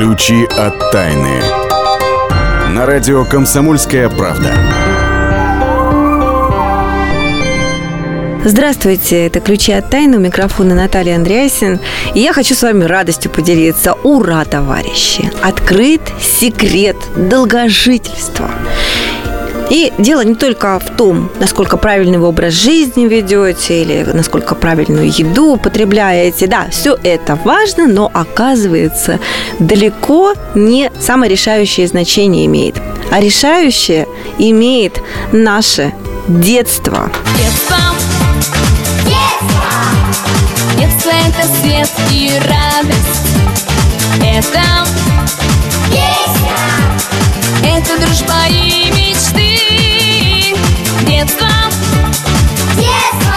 Ключи от тайны. На радио «Комсомольская правда». Здравствуйте, это «Ключи от тайны», у микрофона Наталья Андреасин. И я хочу с вами радостью поделиться. Ура, товарищи! Открыт секрет долгожительства. И дело не только в том, насколько правильный вы образ жизни ведете или насколько правильную еду употребляете. Да, все это важно, но оказывается далеко не самое решающее значение имеет. А решающее имеет наше детство. Детство, детство, детство это свет и радость. Это песня, это дружба и мечты. Детство, детство,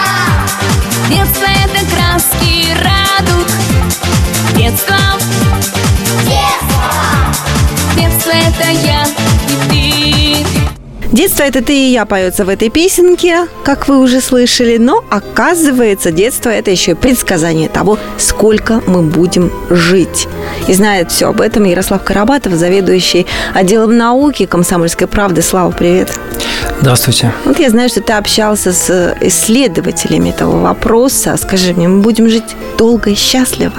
детство это краски радуг. Детство, детство, детство это я и ты. Детство это ты и я поется в этой песенке, как вы уже слышали, но оказывается, детство это еще и предсказание того, сколько мы будем жить. И знает все об этом Ярослав Карабатов, заведующий отделом науки комсомольской правды. Слава, привет. Здравствуйте. Вот я знаю, что ты общался с исследователями этого вопроса. Скажи мне, мы будем жить долго и счастливо?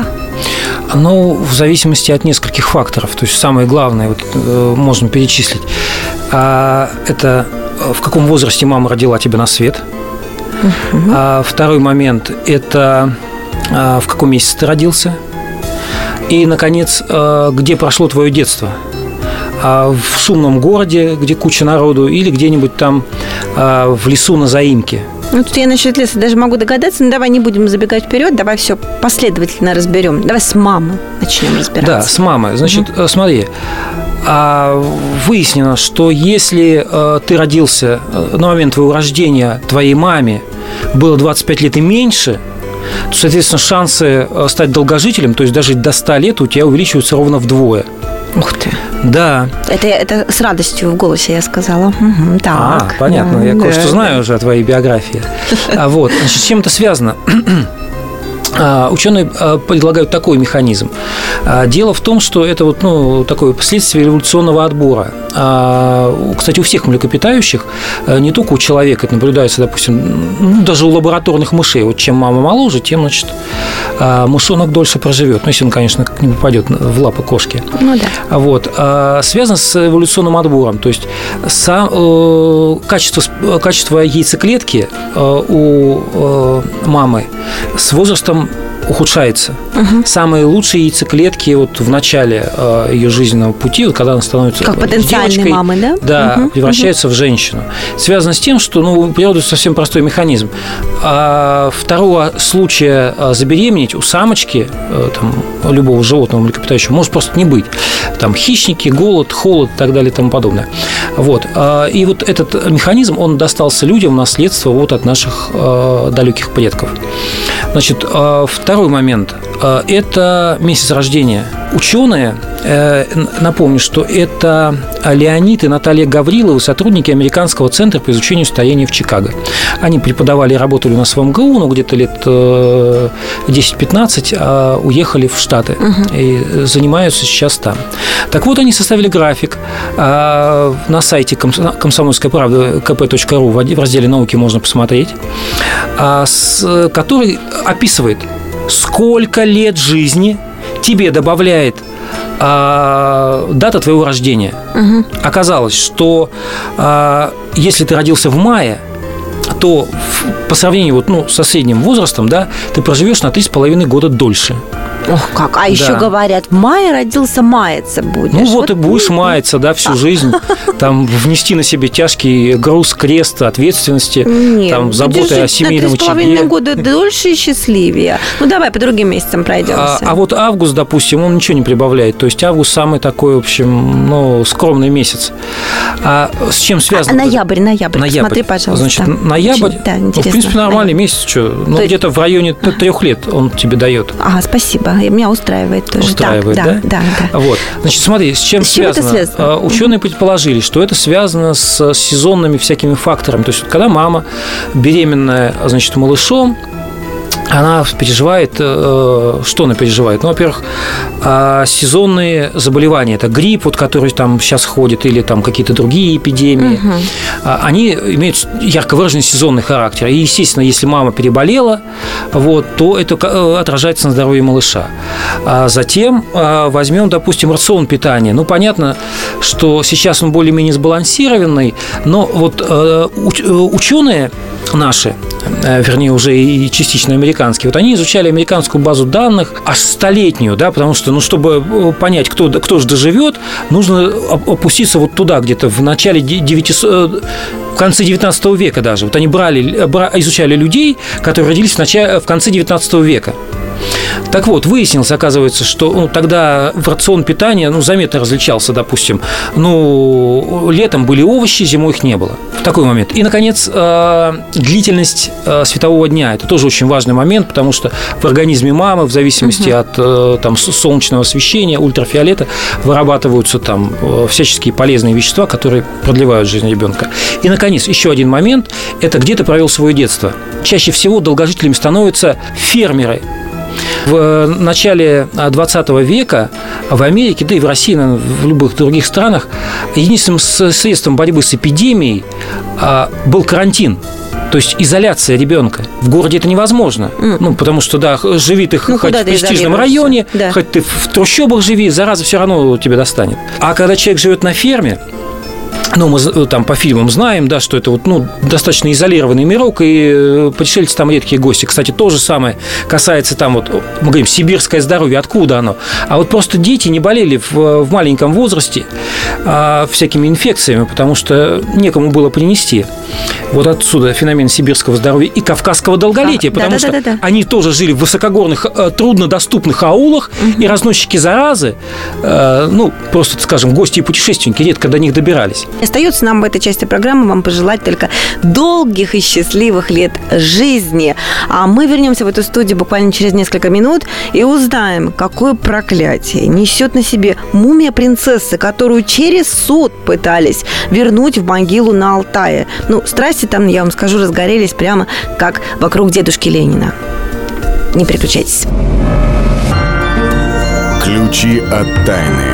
Ну, в зависимости от нескольких факторов. То есть самое главное, вот, э, можно перечислить, а, это э, в каком возрасте мама родила тебя на свет. А, второй момент – это а, в каком месяце ты родился. И, наконец, где прошло твое детство. А, в шумном городе, где куча народу, или где-нибудь там а, в лесу на заимке. Ну, тут я насчет леса даже могу догадаться, но давай не будем забегать вперед, давай все последовательно разберем. Давай с мамы начнем разбираться. Да, с мамой. Значит, э, смотри, а, выяснено, что если э, ты родился э, на момент твоего рождения твоей маме было 25 лет и меньше, то, соответственно, шансы стать долгожителем, то есть дожить до 100 лет, у тебя увеличиваются ровно вдвое. Ух ты. Да. Это, это с радостью в голосе я сказала. Мгм, так. а, понятно. Да, Я да, кое-что да. знаю уже о твоей биографии. А вот, значит, с чем это связано? А, Ученые а, предлагают такой механизм. А, Дело в том, что это вот, ну, такое последствие эволюционного отбора. Кстати, у всех млекопитающих, не только у человека, это наблюдается, допустим, ну, даже у лабораторных мышей. Вот чем мама моложе, тем, значит, мышонок дольше проживет. Ну, если он, конечно, не попадет в лапы кошки. Ну да. Вот. Связано с эволюционным отбором. То есть сам, э, качество, качество яйцеклетки э, у э, мамы с возрастом Então, ухудшается. Самые лучшие яйцеклетки вот в начале э, ее жизненного пути, вот когда она становится Как потенциальной девочкой, мамы, да? Да, Мгм, превращается в женщину. Связано с тем, что ну, у природы совсем простой механизм. А второго случая а, забеременеть у самочки э, там, любого животного млекопитающего может просто не быть. Там хищники, голод, холод и так далее и тому подобное. Вот. А, И вот этот механизм, он достался людям в наследство вот от наших э, далеких предков. Значит, э, второй момент э, – это месяц рождения. Ученые, э, напомню, что это Леонид и Наталья Гавриловы, сотрудники Американского центра по изучению состояния в Чикаго. Они преподавали и работали у нас в МГУ, ну, где-то лет э, 10-15, а уехали в Штаты и занимаются сейчас там. Так вот, они составили график а, на сайте комс- комсомольской правды kp.ru в разделе науки можно посмотреть, а, который описывает, сколько лет жизни тебе добавляет а, дата твоего рождения. Оказалось, что а, если ты родился в мае, то в- по сравнению вот, ну, со средним возрастом, да, ты проживешь на 3,5 года дольше. Ох, как. А еще Да. говорят, в мае родился, маяться будешь. Ну вот, и будешь маяться, да, всю жизнь. Там внести на себе тяжкий груз креста ответственности, Нет, там заботы будешь о семейном на очаге. года дольше и счастливее. Ну, давай по другим месяцам А, пройдемся. а вот август, допустим, он ничего не прибавляет. То есть август самый такой, в общем, ну, скромный месяц. А с чем А связано? ноябрь, ноябрь, Ноябрь. Посмотри, пожалуйста. Значит, ноябрь, Очень, да, ну, в принципе, нормальный Ноябрь. месяц, что, ну, где-то в районе трех лет он тебе дает. Ага, спасибо. И Меня устраивает тоже. Устраивает, так, да? да? Да, да. Вот. Значит, смотри, с чем С чем это связано? связано? А, Ученые предположили, что это связано с сезонными всякими факторами. То есть, когда мама беременная, значит, малышом, она переживает, э, что она переживает? Ну, во-первых, э, сезонные заболевания, это грипп, вот, который там сейчас ходит, или там какие-то другие эпидемии, угу. они имеют ярко выраженный сезонный характер. И, естественно, если мама переболела, вот, то это э, отражается на здоровье малыша. А затем возьмем, допустим, рацион питания. Ну, понятно, что сейчас он более-менее сбалансированный, но вот ученые наши, вернее, уже и частично американские, американские. Вот они изучали американскую базу данных аж столетнюю, да, потому что, ну, чтобы э, понять, кто, кто же доживет, нужно опуститься вот туда, где-то в начале 900 э, в конце 19 века даже. Вот они брали, изучали людей, которые родились в, начале, в конце 19 века. Так вот, выяснилось, оказывается, что ну, тогда в рацион питания ну, заметно различался, допустим. Ну, летом были овощи, зимой их не было. В такой момент. И, наконец, э, длительность э, светового дня. Это тоже очень важный момент, потому что в организме мамы, в зависимости угу. от э, там, солнечного освещения, ультрафиолета, вырабатываются там всяческие полезные вещества, которые продлевают жизнь ребенка. И, наконец, еще один момент – это где ты провел свое детство. Чаще всего долгожителями становятся фермеры, в э, начале 20 э, века в Америке, да и в России, в любых других странах, единственным средством борьбы с эпидемией а, был карантин. То есть изоляция ребенка. В городе это невозможно. Mm. Ну, потому что, да, живи ты ну, хоть в престижном районе, да. хоть ты в трущобах живи, зараза все равно тебя достанет. А когда человек живет на ферме, ну, мы э, там по фильмам знаем, да, что это вот, ну, достаточно изолированный мирок, и э, пришельцы там редкие гости. Кстати, то же самое касается там вот, мы говорим, сибирское здоровье, откуда оно? А вот просто дети не болели в, в маленьком возрасте а, всякими инфекциями, потому что некому было принести. Вот отсюда феномен сибирского здоровья и кавказского долголетия, да, потому да, что да, да, да. они тоже жили в высокогорных, э, труднодоступных аулах, угу. и разносчики заразы, ну, просто, скажем, гости и путешественники редко до них добирались. Остается нам в этой части программы вам пожелать только долгих и счастливых лет жизни. А мы вернемся в эту студию буквально через несколько минут и узнаем, какое проклятие несет на себе мумия принцессы, которую через суд пытались вернуть в могилу на Алтае. Ну, страсти там, я вам скажу, разгорелись прямо как вокруг дедушки Ленина. Не переключайтесь. Ключи от тайны.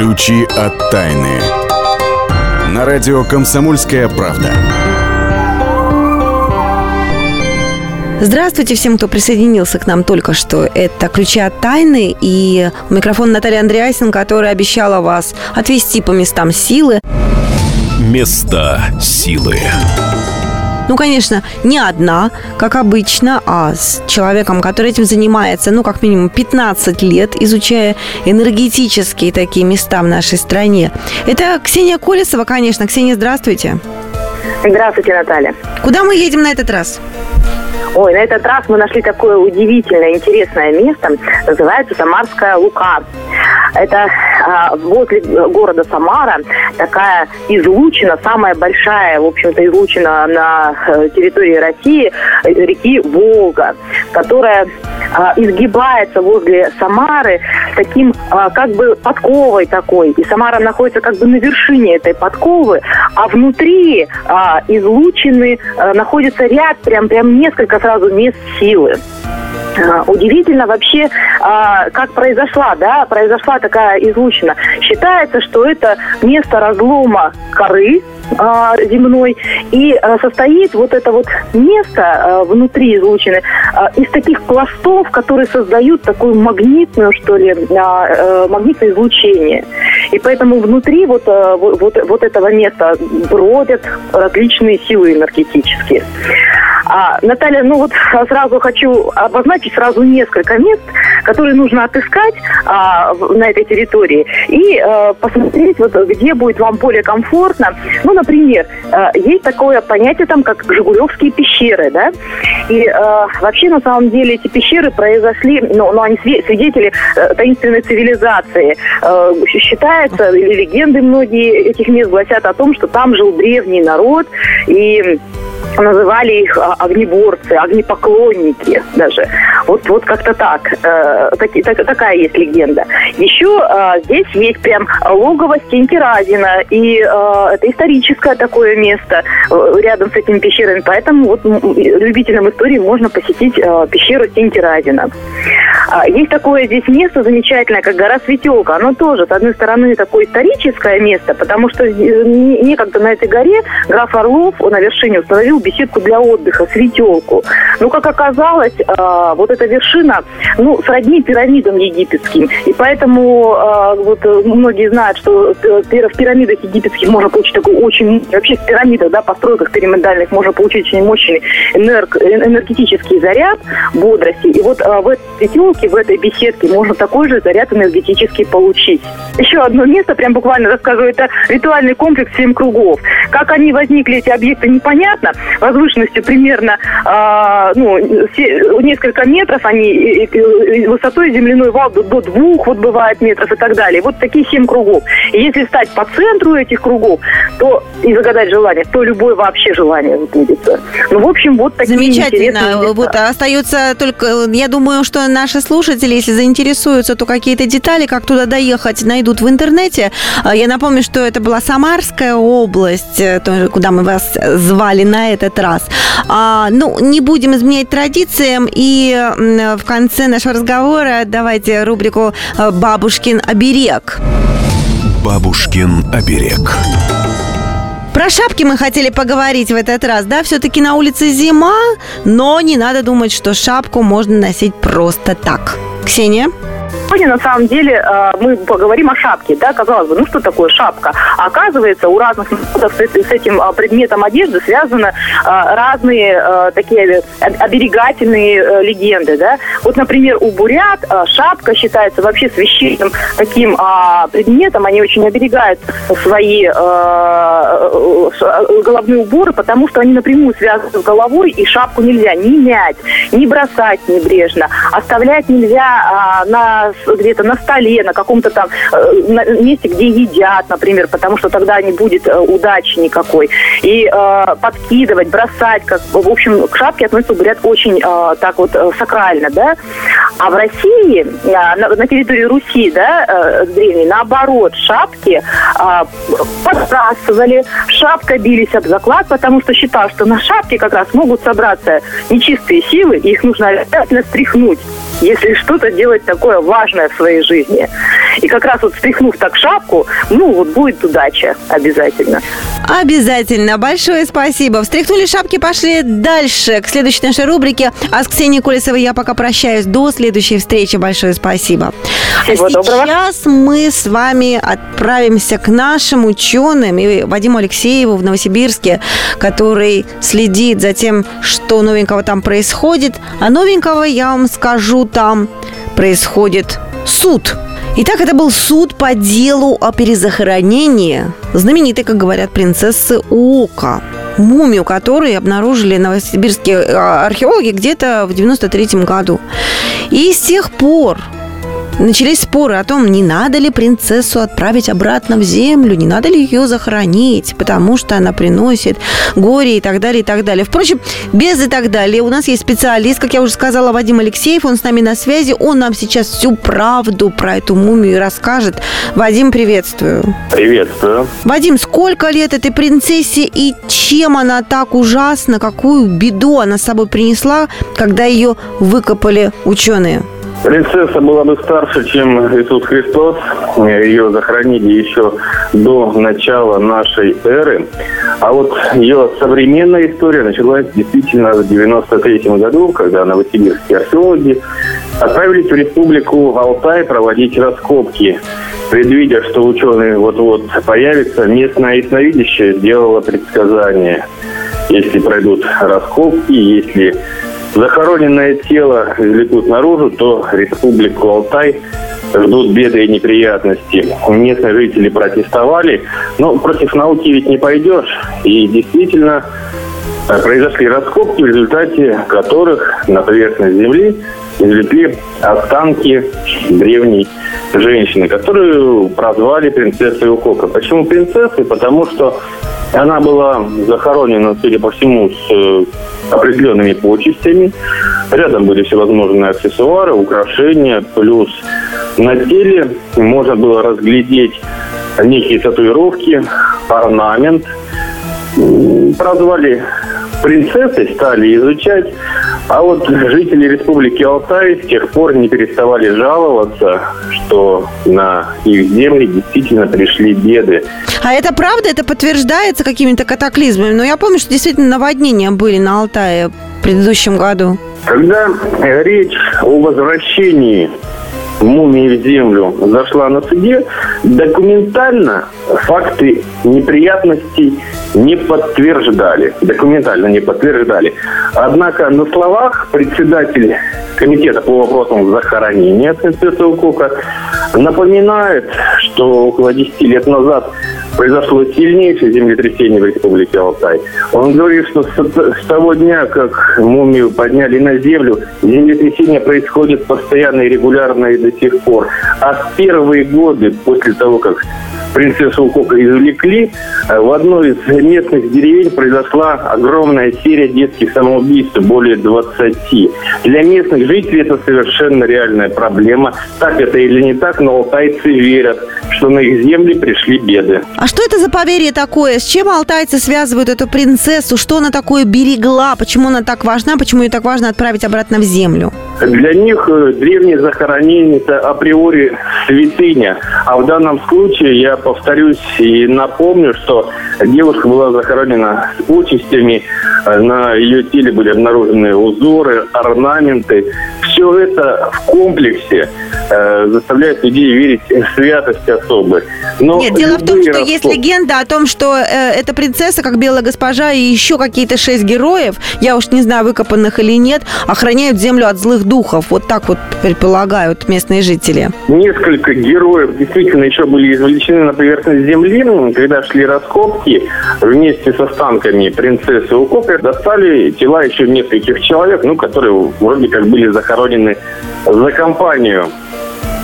Ключи от тайны. На радио «Комсомольская правда». Здравствуйте всем, кто присоединился к нам только что. Это «Ключи от тайны» и микрофон Наталья Андреасин, которая обещала вас отвести по местам силы. Места силы. Ну, конечно, не одна, как обычно, а с человеком, который этим занимается, ну, как минимум 15 лет, изучая энергетические такие места в нашей стране. Это Ксения Колесова, конечно. Ксения, здравствуйте. Здравствуйте, Наталья. Куда мы едем на этот раз? Ой, на этот раз мы нашли такое удивительное, интересное место. Называется Самарская Лука. Это а, возле города Самара такая излучина, самая большая, в общем-то, излучина на э, территории России, э, реки Волга, которая а, изгибается возле Самары таким а, как бы подковой такой. И Самара находится как бы на вершине этой подковы, а внутри а, излучины а, находится ряд, прям, прям несколько сразу мест силы. А, удивительно вообще, а, как произошла, да, произошла такая излучина. Считается, что это место разлома коры а, земной, и состоит вот это вот место внутри излучины из таких пластов, которые создают такую магнитную, что ли, магнитное излучение. И поэтому внутри вот, вот, вот этого места бродят различные силы энергетические. А, Наталья, ну вот сразу хочу обозначить сразу несколько мест, которые нужно отыскать а, на этой территории и а, посмотреть, вот, где будет вам более комфортно. Ну, например, а, есть такое понятие там, как Жигулевские пещеры, да, и а, вообще на самом деле эти пещеры произошли, ну, ну они свидетели э, таинственной цивилизации. Э, считается, или легенды многие этих мест гласят о том, что там жил древний народ, и называли их а, огнеборцы, огнепоклонники даже. Вот, вот как-то так. Э, таки- так- такая есть легенда. Еще э, здесь есть прям логово Стеньки Разина, и э, это историческое такое место э, рядом с этими пещерами, поэтому вот любителям истории можно посетить э, пещеру Стеньки Разина. А, Есть такое здесь место замечательное, как гора Светелка. Оно тоже, с одной стороны, такое историческое место, потому что э, не- некогда на этой горе граф Орлов на вершине установил беседку для отдыха, Светелку. Но, как оказалось, э, вот эта вершина, ну, сродни пирамидам египетским. И поэтому э, вот многие знают, что э, в пирамидах египетских можно получить такой очень... Вообще в пирамидах, да, постройках пирамидальных можно получить очень мощный энерг- э, энергетический заряд бодрости. И вот э, в этой светелке, в этой беседке можно такой же заряд энергетический получить. Еще одно место, прям буквально расскажу, это ритуальный комплекс «Семь кругов». Как они возникли, эти объекты, непонятно. Возвышенностью примерно э, ну, все- несколько метров, они э, э, высотой земляной вал до, до двух вот бывает метров и так далее. Вот такие семь кругов. И если стать по центру этих кругов, то и загадать желание, то любое вообще желание сбудется. Ну, в общем, вот такие Замечательно. Вот остается только, я думаю, что наши слушатели, если заинтересуются, то какие-то детали, как туда доехать, найдут в интернете. А, Я напомню, что это была Самарская область, э, куда мы вас звали на этот раз. А, ну, не будем изменять традициям. И в конце нашего разговора давайте рубрику э, «Бабушкин оберег». Бабушкин оберег. Про шапки мы хотели поговорить в этот раз, да? Все-таки на улице зима, но не надо думать, что шапку можно носить просто так. Ксения? Сегодня, на самом деле, э, мы поговорим о шапке, да, казалось бы, ну что такое шапка? А оказывается, у разных народов с с этим э, предметом одежды связаны э, разные такие об- оберегательные легенды, да. Вот, например, у бурят шапка считается вообще священным таким а, предметом, они очень оберегают свои головные уборы, потому что они напрямую связаны с головой, и шапку нельзя ни мять, ни бросать небрежно, оставлять нельзя а, на где-то на столе, на каком-то там э, месте, где едят, например, потому что тогда не будет э, удачи никакой. И э, подкидывать, бросать, как, в общем, к шапке относятся, говорят, очень э, так вот э, сакрально, да. А в России, на, на территории Руси, да, э, древней, наоборот, шапки э, подбрасывали, шапкой бились об заклад, потому что считал, что на шапке как раз могут собраться нечистые силы, и их нужно обязательно стряхнуть, если что-то делать такое важное в своей жизни. И как раз вот стряхнув так шапку, ну вот будет удача обязательно. Обязательно. Большое спасибо. Встряхнули шапки, пошли дальше к следующей нашей рубрике. А с Ксенией Колесовой я пока прощаюсь. До следующей встречи. Большое спасибо. Всего а доброго. сейчас мы с вами отправимся к нашим ученым и Вадиму Алексееву в Новосибирске, который следит за тем, что новенького там происходит. А новенького, я вам скажу, там происходит суд. Итак, это был суд по делу о перезахоронении знаменитой, как говорят, принцессы Ока. Мумию которой обнаружили новосибирские а, археологи где-то в 93 году. И с тех пор Начались споры о том, не надо ли принцессу отправить обратно в землю, не надо ли ее захоронить, потому что она приносит горе и так далее, и так далее. Впрочем, без и так далее. У нас есть специалист, как я уже сказала, Вадим Алексеев, он с нами на связи, он нам сейчас всю правду про эту мумию расскажет. Вадим, приветствую. Приветствую. Вадим, сколько лет этой принцессе и чем она так ужасна, какую беду она с собой принесла, когда ее выкопали ученые? Принцесса была бы старше, чем Иисус Христос. Ее захоронили еще до начала нашей эры. А вот ее современная история началась действительно в 93 году, когда новосибирские археологи отправились в республику Алтай проводить раскопки. Предвидя, что ученые вот-вот появятся, местное ясновидящее сделало предсказание. если пройдут раскопки, если захороненное тело извлекут наружу, то республику Алтай ждут беды и неприятности. Местные жители протестовали, но против науки ведь не пойдешь. И действительно э, произошли раскопки, в результате которых на поверхность Земли извлекли останки древней женщины, которую прозвали принцессой Укока. Почему принцессой? Потому что она была захоронена, судя по всему, с э, определенными почестями. Рядом были всевозможные аксессуары, украшения, плюс на теле можно было разглядеть некие татуировки, орнамент. Прозвали принцессой, стали изучать. А вот жители Республики Алтай с тех пор не переставали жаловаться, что на их земли действительно пришли беды. А это правда? Это подтверждается какими-то катаклизмами? Но я помню, что действительно наводнения были на Алтае в предыдущем году. Когда речь о возвращении мумии в землю зашла на суде, документально факты неприятностей не подтверждали. Документально не подтверждали. Однако на словах председатель комитета по вопросам захоронения принцессы Укука напоминает, что около 10 лет назад произошло сильнейшее землетрясение в Республике Алтай. Он говорит, что с, того дня, как мумию подняли на землю, землетрясение происходит постоянно и регулярно и до сих пор. А в первые годы, после того, как принцессу Укока извлекли, э, в одной из местных деревень произошла огромная серия детских самоубийств, более 20. Для местных жителей это совершенно реальная проблема. Так это или не так, но алтайцы верят, что на их земли пришли беды. А что это за поверье такое? С чем алтайцы связывают эту принцессу? Что она такое берегла? Почему она так важна? Почему ее так важно отправить обратно в землю? Для них э, древнее захоронение – это априори святыня. А в данном случае я повторюсь и напомню, что девушка была захоронена с почестями, э, на ее теле были обнаружены узоры, орнаменты. Все это в комплексе э, заставляет людей верить в святость особы. Но Нет, дело в том, что раскоп... есть легенда о том, что э, эта принцесса, как белая госпожа, и еще какие-то шесть героев, я уж не знаю, выкопанных или нет, охраняют землю от злых духов. Вот так вот предполагают местные жители. Несколько героев действительно еще были извлечены на поверхность земли, когда шли раскопки, вместе с останками принцессы Укопы достали тела еще нескольких человек, ну, которые вроде как были захоронены за компанию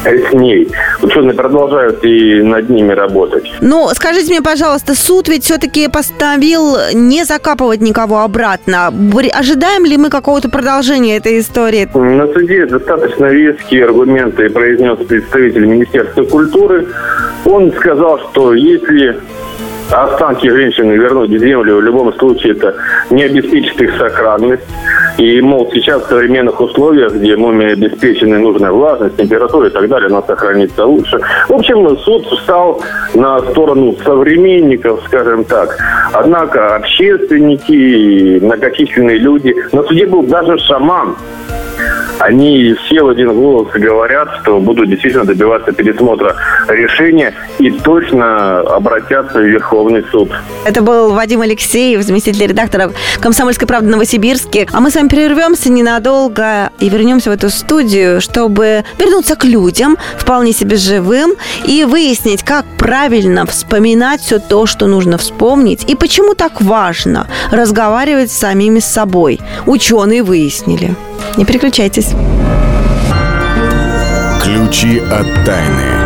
с ней. Ученые продолжают и над ними работать. Ну, скажите мне, пожалуйста, суд ведь все-таки поставил не закапывать никого обратно. Ожидаем ли мы какого-то продолжения этой истории? На суде достаточно веские аргументы произнес представитель Министерства культуры. Он сказал, что если останки женщины вернуть в землю, в любом случае это не обеспечит их сохранность. И, мол, сейчас в современных условиях, где мумии обеспечены нужная влажность, температура и так далее, она сохранится лучше. В общем, суд встал на сторону современников, скажем так. Однако общественники, многочисленные люди, на суде был даже шаман, они все в один голос говорят, что будут действительно добиваться пересмотра решения и точно обратятся в Верховный суд. Это был Вадим Алексеев, заместитель редактора «Комсомольской правды» Новосибирске. А мы с вами прервемся ненадолго и вернемся в эту студию, чтобы вернуться к людям, вполне себе живым, и выяснить, как правильно вспоминать все то, что нужно вспомнить, и почему так важно разговаривать с самими с собой. Ученые выяснили. Не переключайтесь. Ключи от тайны.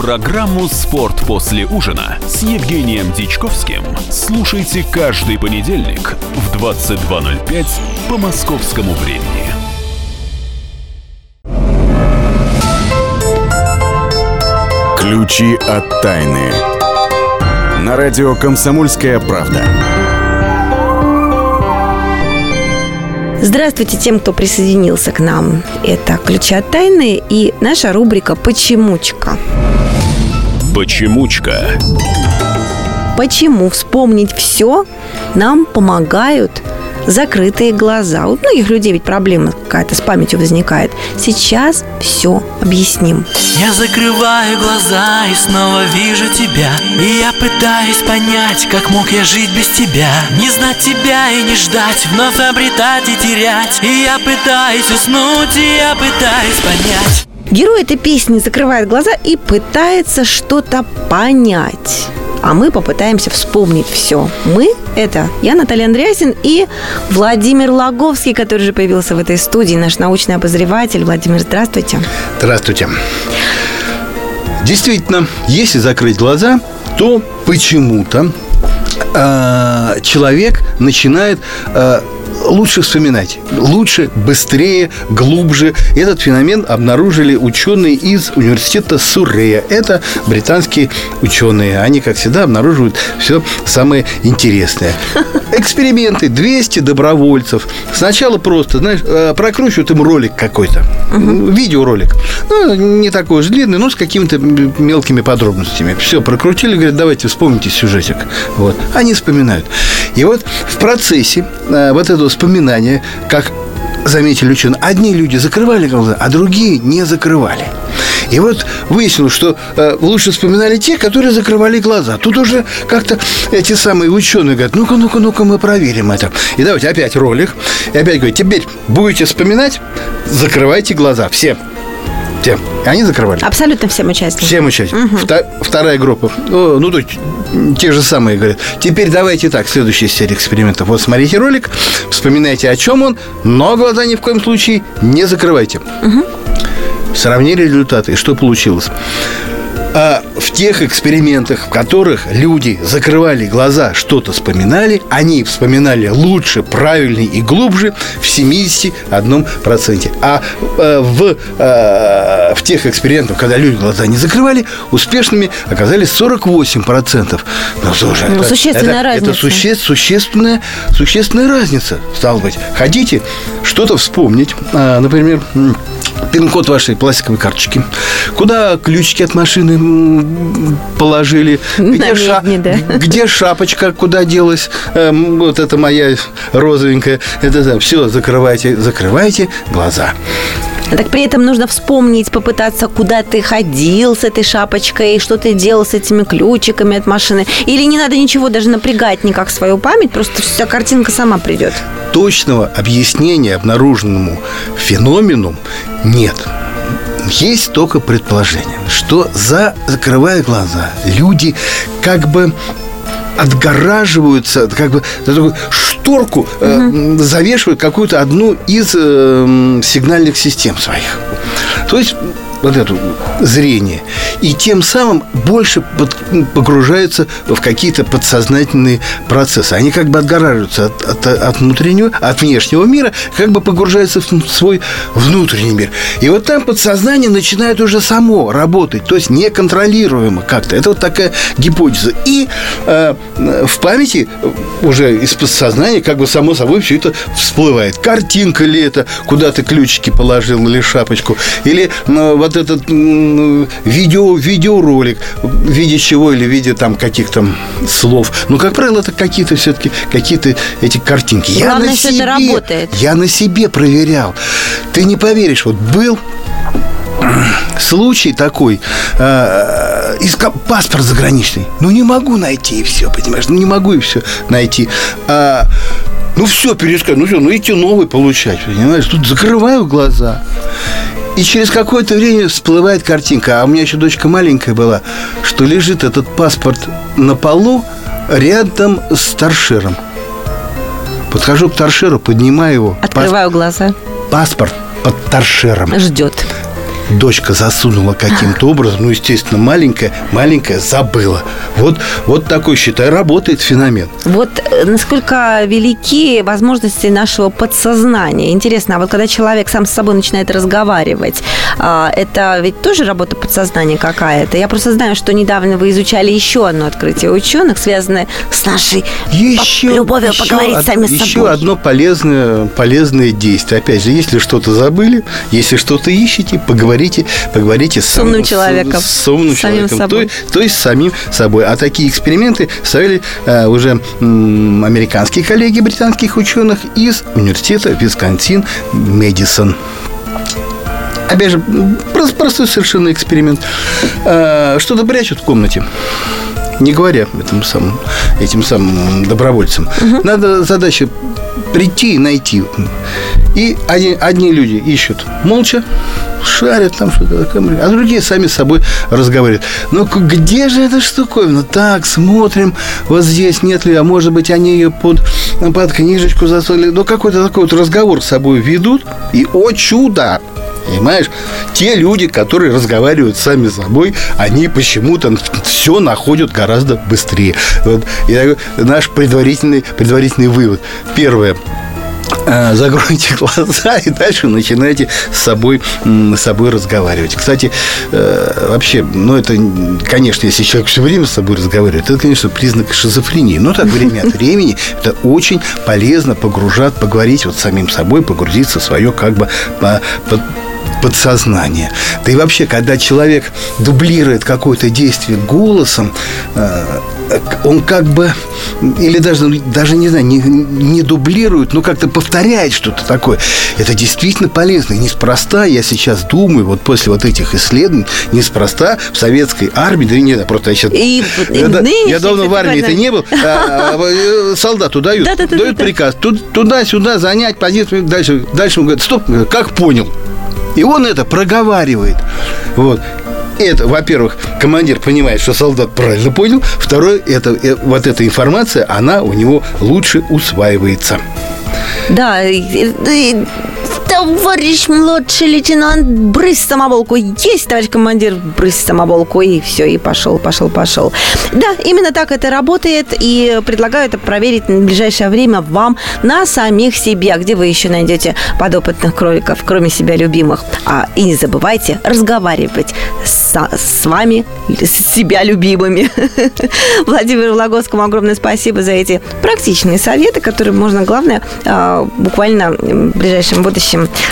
Программу «Спорт после ужина» с Евгением Дичковским слушайте каждый понедельник в 22.05 по московскому времени. Ключи от тайны. На радио «Комсомольская правда». Здравствуйте тем, кто присоединился к нам. Это «Ключи от тайны» и наша рубрика «Почемучка». Почемучка. Почему вспомнить все нам помогают закрытые глаза. У многих людей ведь проблема какая-то с памятью возникает. Сейчас все объясним. Я закрываю глаза и снова вижу тебя И я пытаюсь понять, как мог я жить без тебя Не знать тебя и не ждать, вновь обретать и терять И я пытаюсь уснуть, и я пытаюсь понять Герой этой песни закрывает глаза и пытается что-то понять. А мы попытаемся вспомнить все. Мы – это я, Наталья Андреасин и Владимир Логовский, который же появился в этой студии, наш научный обозреватель. Владимир, здравствуйте. Здравствуйте. Действительно, если закрыть глаза, то почему-то э, человек начинает э, лучше вспоминать. Лучше, быстрее, глубже. Этот феномен обнаружили ученые из университета Суррея. Это британские ученые. Они, как всегда, обнаруживают все самое интересное. Эксперименты. 200 добровольцев. Сначала просто, знаешь, э, прокручивают им ролик какой-то. Видеоролик. Ну, не такой уж длинный, но с какими-то мелкими подробностями. Все, прокрутили, говорят, давайте вспомните сюжетик. Вот. Они вспоминают. И вот в процессе э, вот этого вспоминания, как заметили ученые, одни люди закрывали глаза, а другие не закрывали. И вот выяснилось, что э, лучше вспоминали те, которые закрывали глаза. Тут уже как-то эти самые ученые говорят, ну-ка, ну-ка, ну-ка, мы проверим это. И давайте опять ролик. И опять говорят, теперь будете вспоминать, закрывайте глаза. Все. Все. И они закрывали. Абсолютно всем участникам. Всем участникам. Вта- вторая группа. О, ну, то те же самые говорят. Теперь давайте так, следующая серия экспериментов. Вот смотрите ролик, вспоминайте, о чем он, но глаза ни в коем случае не закрывайте. Сравнили результаты, что получилось? А в тех экспериментах, в которых люди закрывали глаза, что-то вспоминали, они вспоминали лучше, правильнее и глубже в 71%. А э, в, э, в тех экспериментах, когда люди глаза не закрывали, успешными оказались 48%. Ну, слушай, Ну, это- существенная это, разница. Это суще- существенная, существенная разница, стало быть. Хотите что-то вспомнить, а, например, пин-код вашей пластиковой карточки, куда ключики от машины положили, где, ша- да. где шапочка, куда делась, Эм, вот это моя розовенькая, это все, закрывайте, закрывайте глаза. Так при этом нужно вспомнить, попытаться, куда ты ходил с этой шапочкой, что ты делал с этими ключиками от машины. Или не надо ничего даже напрягать никак свою память, просто вся картинка сама придет. точного объяснения обнаруженному феномену нет. Есть только предположение, что за закрывая глаза, люди как бы отгораживаются, как бы такую шторку э, завешивают какую-то одну из э, сигнальных систем своих. То есть вот это зрение. И тем самым больше под- погружаются в какие-то подсознательные процессы. Они как бы отгораживаются от, от- от внутреннего, от внешнего мира, как бы погружаются в свой внутренний мир. И вот там подсознание начинает уже само работать, то есть неконтролируемо как-то. Это вот такая гипотеза. И э, в памяти уже из подсознания как бы само собой все это всплывает. Картинка ли это, куда ты ключики положил или шапочку, или ну, вот этот м, видео, видеоролик, в виде чего или в виде там каких-то слов. Ну, как правило, это какие-то все-таки какие-то эти картинки. Главное, на что это себе- работает. Я на себе проверял. Ты не поверишь, вот был случай такой, э, иска- паспорт заграничный. Ну, не могу найти, и все, понимаешь? Ну, не могу, и все найти. А, ну, все, перескать. Ну, все, ну, идти новый получать, понимаешь? Тут закрываю глаза. И через какое-то время всплывает картинка. А у меня еще дочка маленькая была, что лежит этот паспорт на полу рядом с торшером. Подхожу к торшеру, поднимаю его. Пас- Открываю глаза, паспорт под торшером. ждет. Дочка засунула каким-то образом, ну, естественно, маленькая, маленькая забыла. Вот, вот такой, считай, работает феномен. Вот э, насколько велики возможности нашего подсознания. Интересно, а вот когда человек сам с собой начинает разговаривать, а, это ведь тоже работа подсознания какая-то? Я просто знаю, что недавно вы изучали еще одно открытие ученых, связанное с нашей еще, любовью еще поговорить од- сами с еще собой. одно полезное, полезное действие. Опять же, если что-то забыли, если что-то ищете, поговорите, поговорите с, умным сам- человеком, С, с умным с самим человеком. собой. То, то есть с самим собой. А такие эксперименты ставили э, уже м, американские коллеги британских ученых из университета Висконсин Медисон. Опять же, прос- простой совершенно эксперимент. Э, Что-то прячут в комнате. Не говоря этим самым, этим самым добровольцам. Надо задача прийти и найти. И одни, одни люди ищут молча, шарят там что-то такое, а другие сами с собой разговаривают. Ну, к- где же эта штуковина? Так, смотрим, вот здесь нет ли, а может быть, они ее под, под книжечку засунули. Ну, какой-то такой вот разговор с собой ведут, и, о чудо, Понимаешь? Те люди, которые разговаривают сами с собой, они почему-то все находят гораздо быстрее. Вот, я наш предварительный, предварительный вывод. Первое. Э, Закройте глаза и дальше начинайте с собой, с собой разговаривать. Кстати, э, вообще, ну это, конечно, если человек все время с собой разговаривает, это, конечно, признак шизофрении. Но так время от времени это очень полезно погружать, поговорить вот с самим собой, погрузиться в свое как бы подсознание. Да и вообще, когда человек дублирует какое-то действие голосом, э, он как бы, или даже, даже не знаю, не, не дублирует, но как-то повторяет что-то такое. Это действительно полезно. И неспроста, я сейчас думаю, вот после вот этих исследований, неспроста в советской армии, да и не знаю, просто я сейчас... И- и я, да- нынешний, я давно в армии-то война. не был. а, а, солдату дают, Да-да-да-да-да. дают приказ. Тут- Туда-сюда занять позицию. Дальше, дальше он говорит, стоп, как понял. И он это проговаривает. Вот. Это, во-первых, командир понимает, что солдат правильно понял. Второе, это, э, вот эта информация, она у него лучше усваивается. Да, товарищ младший лейтенант, брысь самоволку. Есть, товарищ командир, брысь самоволку. И все, и пошел, пошел, пошел. Да, именно так это работает. И предлагаю это проверить на ближайшее время вам на самих себе. Где вы еще найдете подопытных кроликов, кроме себя любимых? А, и не забывайте разговаривать со- с вами, с себя любимыми. Владимиру Лагоцкому огромное спасибо за эти практичные советы, которые можно, главное, а, буквально в ближайшем будущем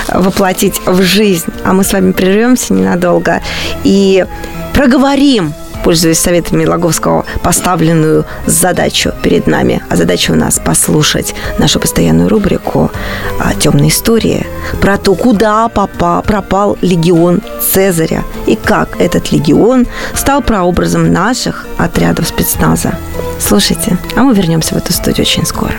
воплотить в жизнь. А мы с вами прервемся ненадолго и проговорим пользуясь советами Лаговского, поставленную задачу перед нами. А задача у нас послушать нашу постоянную рубрику а, «Темные истории» про то, куда попа- пропал легион Цезаря и как этот легион стал прообразом наших отрядов спецназа. Слушайте, а мы вернемся в эту студию очень скоро.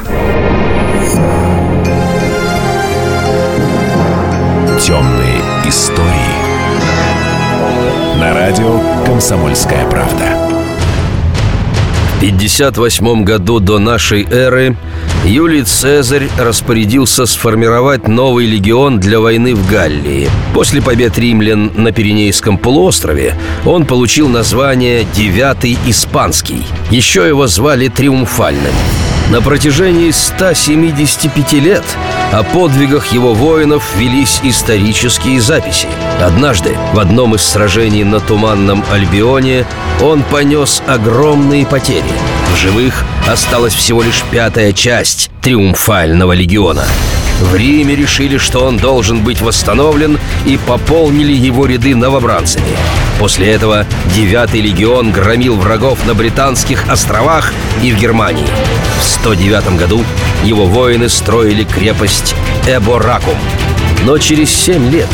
Темные истории. На радио «Комсомольская правда». В 58 году до нашей эры Юлий Цезарь распорядился сформировать новый легион для войны в Галлии. После побед римлян на Пиренейском полуострове он получил название «Девятый Испанский». Еще его звали «Триумфальным». На протяжении 175 лет о подвигах его воинов велись исторические записи. Однажды в одном из сражений на Туманном Альбионе он понес огромные потери. В живых осталась всего лишь пятая часть Триумфального легиона. В Риме решили, что он должен быть восстановлен и пополнили его ряды новобранцами. После этого девятый легион громил врагов на Британских островах и в Германии. В 109 году его воины строили крепость Эборакум. Но через семь лет,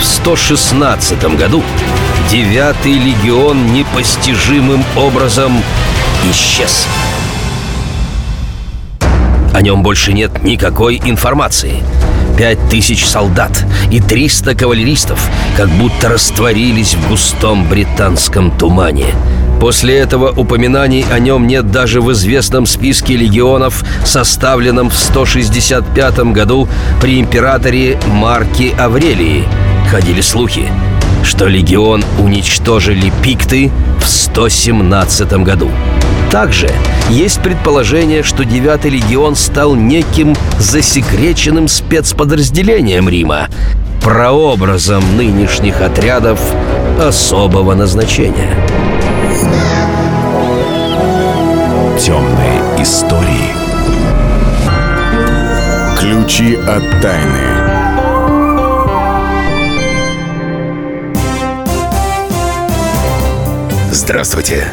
в 116 году, девятый легион непостижимым образом исчез. О нем больше нет никакой информации. Пять тысяч солдат и 300 кавалеристов как будто растворились в густом британском тумане. После этого упоминаний о нем нет даже в известном списке легионов, составленном в 165 году при императоре Марке Аврелии. Ходили слухи. что легион уничтожили пикты в 117 году. Также есть предположение, что 9-й легион стал неким засекреченным спецподразделением Рима, прообразом нынешних отрядов особого назначения. Темные истории. Ключи от тайны. Здравствуйте,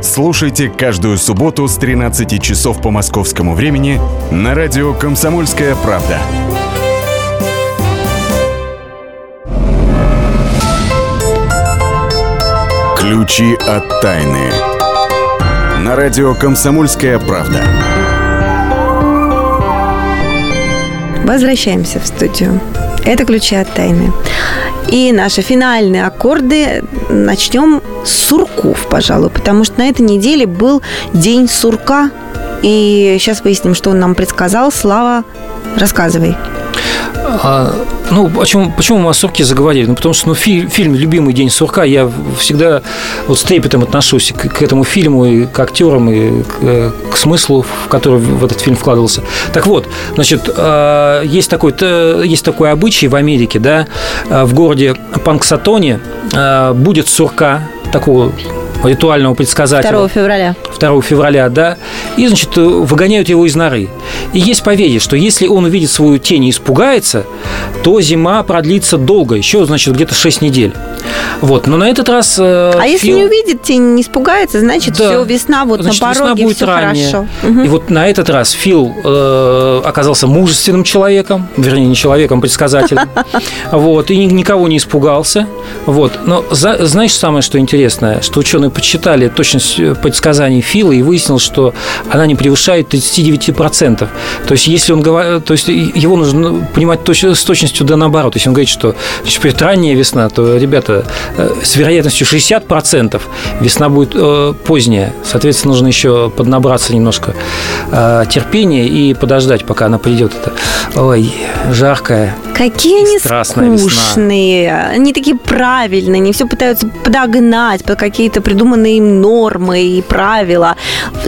Слушайте каждую субботу с 13 часов по московскому времени на радио «Комсомольская правда». Ключи от тайны. На радио «Комсомольская правда». Возвращаемся в студию. Это ключи от тайны. И наши финальные аккорды начнем с сурков, пожалуй, потому что на этой неделе был день сурка. И сейчас выясним, что он нам предсказал. Слава, рассказывай. А, ну, почему, почему мы о сурке заговорили? Ну, потому что ну, фи, фильм «Любимый день сурка» я всегда вот с трепетом отношусь к, к этому фильму и к актерам, и к, к смыслу, в который в этот фильм вкладывался. Так вот, значит, а, есть такой, есть такой обычай в Америке, да, в городе Панксатоне будет сурка, такого ритуального предсказателя. 2 февраля. 2 февраля, да. И, значит, выгоняют его из норы. И есть поверье, что если он увидит свою тень и испугается, то зима продлится долго, еще, значит, где-то 6 недель. Вот, но на этот раз... Э, а фил... если не увидит тень, не испугается, значит, да. все, весна вот значит, на пороге, весна будет все ранее. хорошо. Угу. И вот на этот раз Фил э, оказался мужественным человеком, вернее, не человеком, предсказателем. Вот, и никого не испугался. Вот, но знаешь самое, что интересное? Что ученые подсчитали точность э, предсказаний Фила и выяснилось, что она не превышает 39%. То есть, если он говорит, то есть его нужно понимать точ, с точностью да наоборот. Если он говорит, что значит, ранняя весна, то, ребята, э, с вероятностью 60% весна будет э, поздняя. Соответственно, нужно еще поднабраться немножко э, терпения и подождать, пока она придет. Это, ой, жаркая, Какие они скучные, весна. они такие правильные, они все пытаются подогнать под какие-то придуманные им нормы и правила.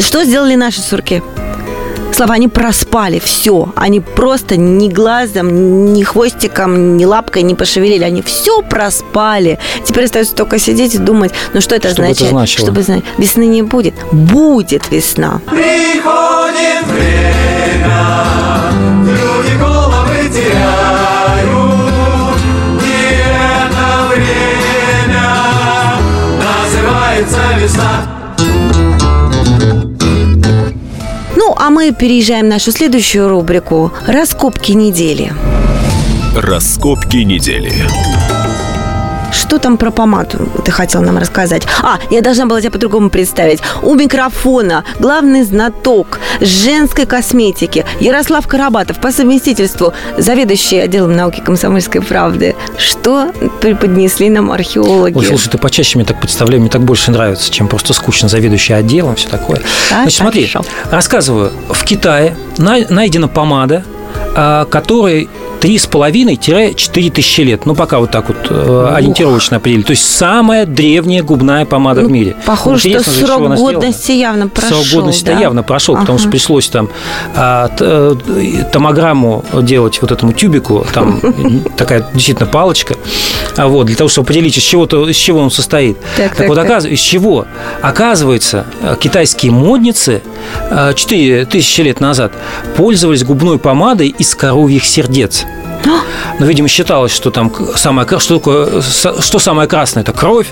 Что сделали наши сурки? Слова, они проспали все. Они просто ни глазом, ни хвостиком, ни лапкой не пошевелили. Они все проспали. Теперь остается только сидеть и думать, ну что это что означает? Это значило? Чтобы знать, весны не будет. Будет весна. Приходит время, мы переезжаем в нашу следующую рубрику «Раскопки недели». Раскопки недели. Что там про помаду ты хотел нам рассказать? А, я должна была тебя по-другому представить. У микрофона главный знаток женской косметики Ярослав Карабатов по совместительству заведующий отделом науки комсомольской правды. Что преподнесли нам археологи? Ой, слушай, ты почаще мне так представляю, мне так больше нравится, чем просто скучно заведующий отделом, все такое. А, Значит, смотри, хорошо. рассказываю. В Китае найдена помада, которой 3,5-4 тысячи лет. Ну, пока вот так вот э, ориентировочно определили. То есть самая древняя губная помада Ну, в мире. Похоже, Интересно что чего срок она сделана. годности явно прошел. Срок годности да? явно прошел, потому Ага. что пришлось там а, э, томограмму делать вот этому тюбику, там такая действительно палочка, а вот, для того, чтобы определить, из чего,-то, из чего он состоит. Так, так, вот, так. оказ- из чего? Оказывается, э, китайские модницы 4 тысячи лет назад пользовались губной помадой из коровьих сердец. Но, видимо, считалось, что там самое, что, такое, что самое красное – это кровь,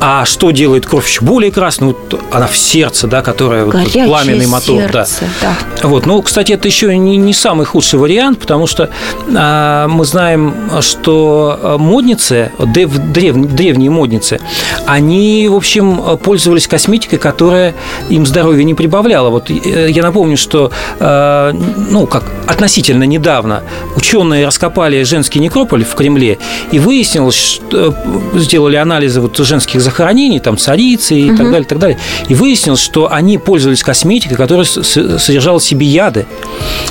а что делает кровь еще более красной? Вот она в сердце, да, которая вот пламенный мотор. да. сердце, да. Вот, ну, кстати, это еще не, не самый худший вариант, потому что а, мы знаем, что а, модницы, древ- древ- древние модницы, они, в общем, пользовались косметикой, которая им здоровья не прибавляла. Вот э, я напомню, что, а, ну, как относительно недавно ученые раскопали женский некрополь в Кремле, и выяснилось, что э, сделали анализы вот женских захоронений, там, царицы и так Мгм. далее, и так далее, и выяснилось, что они пользовались косметикой, которая содержала в себе яды.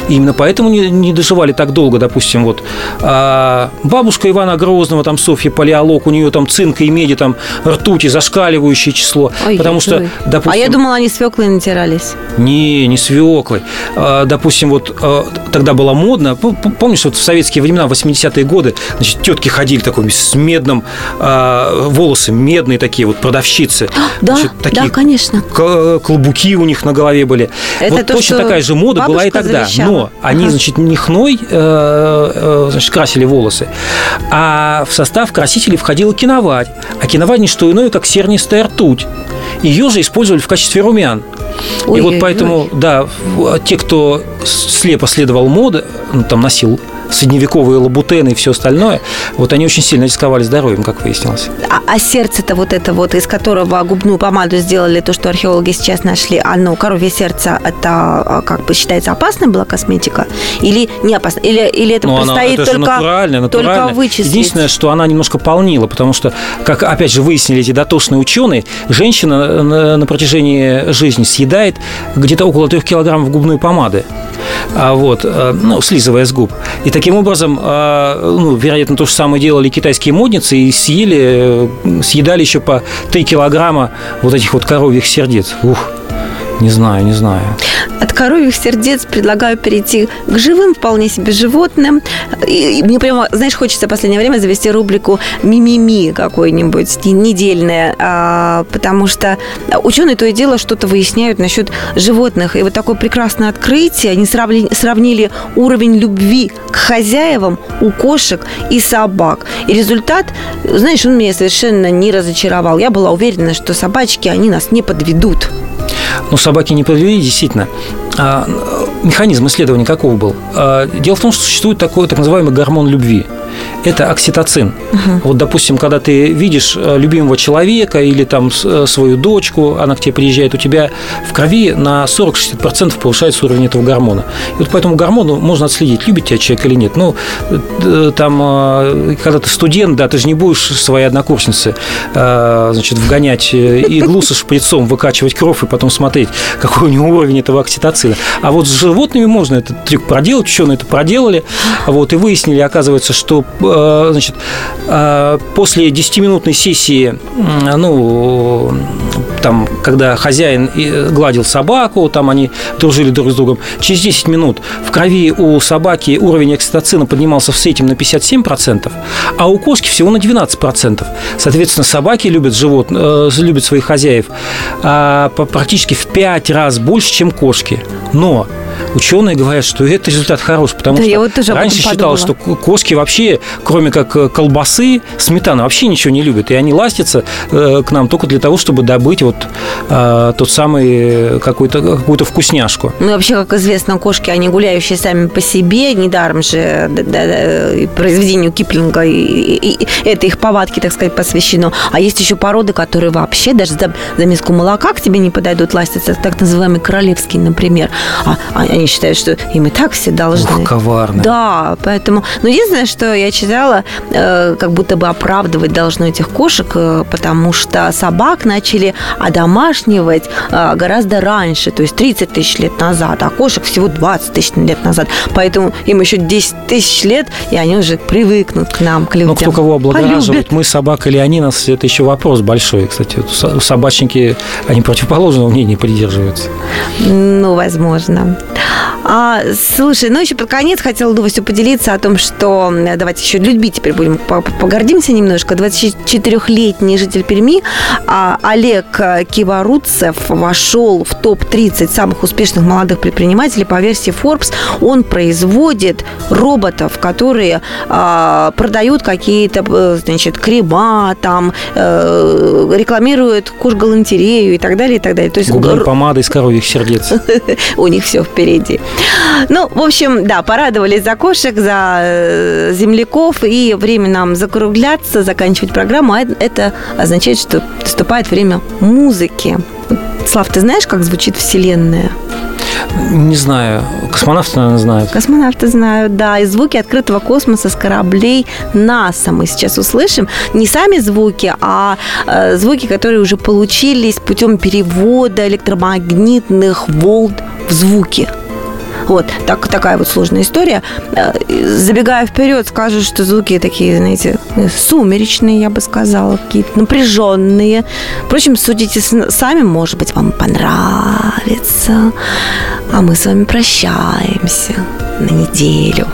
И именно поэтому не, не доживали так долго, допустим, вот а, бабушка Ивана Грозного, там Софья Палеолог, у нее там цинка и меди, там ртути, зашкаливающее число, Ой, потому что, ой. допустим, А я думала, они свеклой натирались. не, не свеклой. А, Допустим, вот а, тогда было модно. Помнишь, вот в советские времена, в 80-е годы, значит, тетки ходили такой с медным, а, волосы медные такие, вот продавщицы. Да, Значит, такие да, конечно. клобуки у них на голове были. Это вот то, точно такая же мода была и тогда. завещала. Но они, значит, не хной э, э, значит, красили волосы, а в состав красителей входила киноварь. А киноварь не что иное, как сернистая ртуть. Ее же использовали в качестве румян. и вот Ой-ой-ой. поэтому, да, в- те, кто слепо следовал моде, там носил средневековые лабутены и все остальное, вот они очень сильно рисковали здоровьем, как выяснилось. А, а сердце-то вот это вот, из которого губную помаду сделали, то, что археологи сейчас нашли, оно, коровье сердце, это а, как бы считается опасной была косметика? Или не опасно? Или, или это Ну, она- предстоит это же только, натурально, только натурально. вычислить? Единственное, что она немножко полнила, потому что, как опять же выяснили эти дотошные ученые, женщина на, на протяжении жизни съедает где-то около трех килограммов губной помады. А вот, э, ну, слизывая с губ. И таким образом, э, ну, вероятно, то же самое делали китайские модницы и съели, э, съедали еще по 3 килограмма вот этих вот коровьих сердец. Ух, не знаю, не знаю. От коровьих сердец предлагаю перейти к живым, вполне себе животным. И, и мне прямо, знаешь, хочется в последнее время завести рубрику «Мимими» какой-нибудь, не- недельная, а, потому что ученые то и дело что-то выясняют насчет животных. И вот такое прекрасное открытие, они сравнили, сравнили уровень любви к хозяевам у кошек и собак. И результат, знаешь, он меня совершенно не разочаровал. Я была уверена, что собачки, они нас не подведут. Ну, собаки не подвели, действительно. А, механизм исследования каков был? А, дело в том, что существует такой так называемый гормон любви. Это окситоцин. Вот, допустим, когда ты видишь э, любимого человека или там э, свою дочку, она к тебе приезжает, у тебя в крови на 40-60% повышается уровень этого гормона. И вот по этому гормону можно отследить, любит тебя человек или нет. Ну, э, там, когда ты студент, да, ты же не будешь своей однокурснице, э, значит, вгонять иглу со шприцом, выкачивать кровь и потом смотреть, какой у него уровень этого окситоцина. А вот с животными можно этот трюк проделать, ученые это проделали, вот, и выяснили, оказывается, что значит, э, после 10-минутной сессии, ну, там, когда хозяин гладил собаку, там они дружили друг с другом, через 10 минут в крови у собаки уровень окситоцина поднимался в среднем на 57%, а у кошки всего на 12%. Соответственно, собаки любят, живот, э, любят своих хозяев а, практически в 5 раз больше, чем кошки. Но Ученые говорят, что этот результат хорош, потому Да, что я вот тоже раньше считалось, что кошки вообще, кроме как э, колбасы, сметаны, вообще ничего не любят. И они ластятся э, к нам только для того, чтобы добыть вот э, тот самый э, какую-то вкусняшку. Ну, вообще, как известно, кошки, они гуляющие сами по себе, недаром же да, да, да, произведению Киплинга, и, и- и это их повадки, так сказать, посвящено. А есть еще породы, которые вообще даже за, за миску молока к тебе не подойдут ластиться, так называемый королевский, например. А, а они считают, что им и так все должны. Ух, коварно. Да, поэтому... Но единственное, что я читала, э, как будто бы оправдывать должно этих кошек, э, потому что собак начали одомашнивать э, гораздо раньше, то есть 30 тысяч лет назад, а кошек всего 20 тысяч лет назад. Поэтому им еще 10 тысяч лет, и они уже привыкнут к нам, к людям. Ну, кто кого облагораживает, мы собак или они нас, это еще вопрос большой. Кстати, собачники, они противоположного мнения придерживаются. Ну, возможно. А, слушай, ну еще под конец хотела новостью поделиться о том, что давайте еще людьми теперь будем по- погордимся немножко. 24-летний житель Перми а, Олег Киваруцев вошел в топ-30 самых успешных молодых предпринимателей по версии Forbes. Он производит роботов, которые а, продают какие-то, э, значит, крема, там, э, рекламируют кожгалантерею и так далее, и так далее. То есть Губная р- помада из коровьих сердец. у них все впереди. Ну, в общем, да, порадовались за кошек, за э, земляков, и время нам закругляться, заканчивать программу. А это означает, что наступает время музыки. Слав, ты знаешь, как звучит Вселенная? Не знаю. Космонавты, наверное, знают. Космонавты знают, да. И звуки открытого космоса с кораблей НАСА мы сейчас услышим. Не сами звуки, а э, звуки, которые уже получились путем перевода электромагнитных волн в звуки. Вот, так, такая вот сложная история. Э, Забегая вперед, скажу, что звуки такие, знаете, сумеречные, я бы сказала, какие-то напряженные. Впрочем, судите сами, может быть, вам понравится. А мы с вами прощаемся на неделю.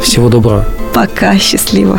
Всего доброго. Пока, счастливо.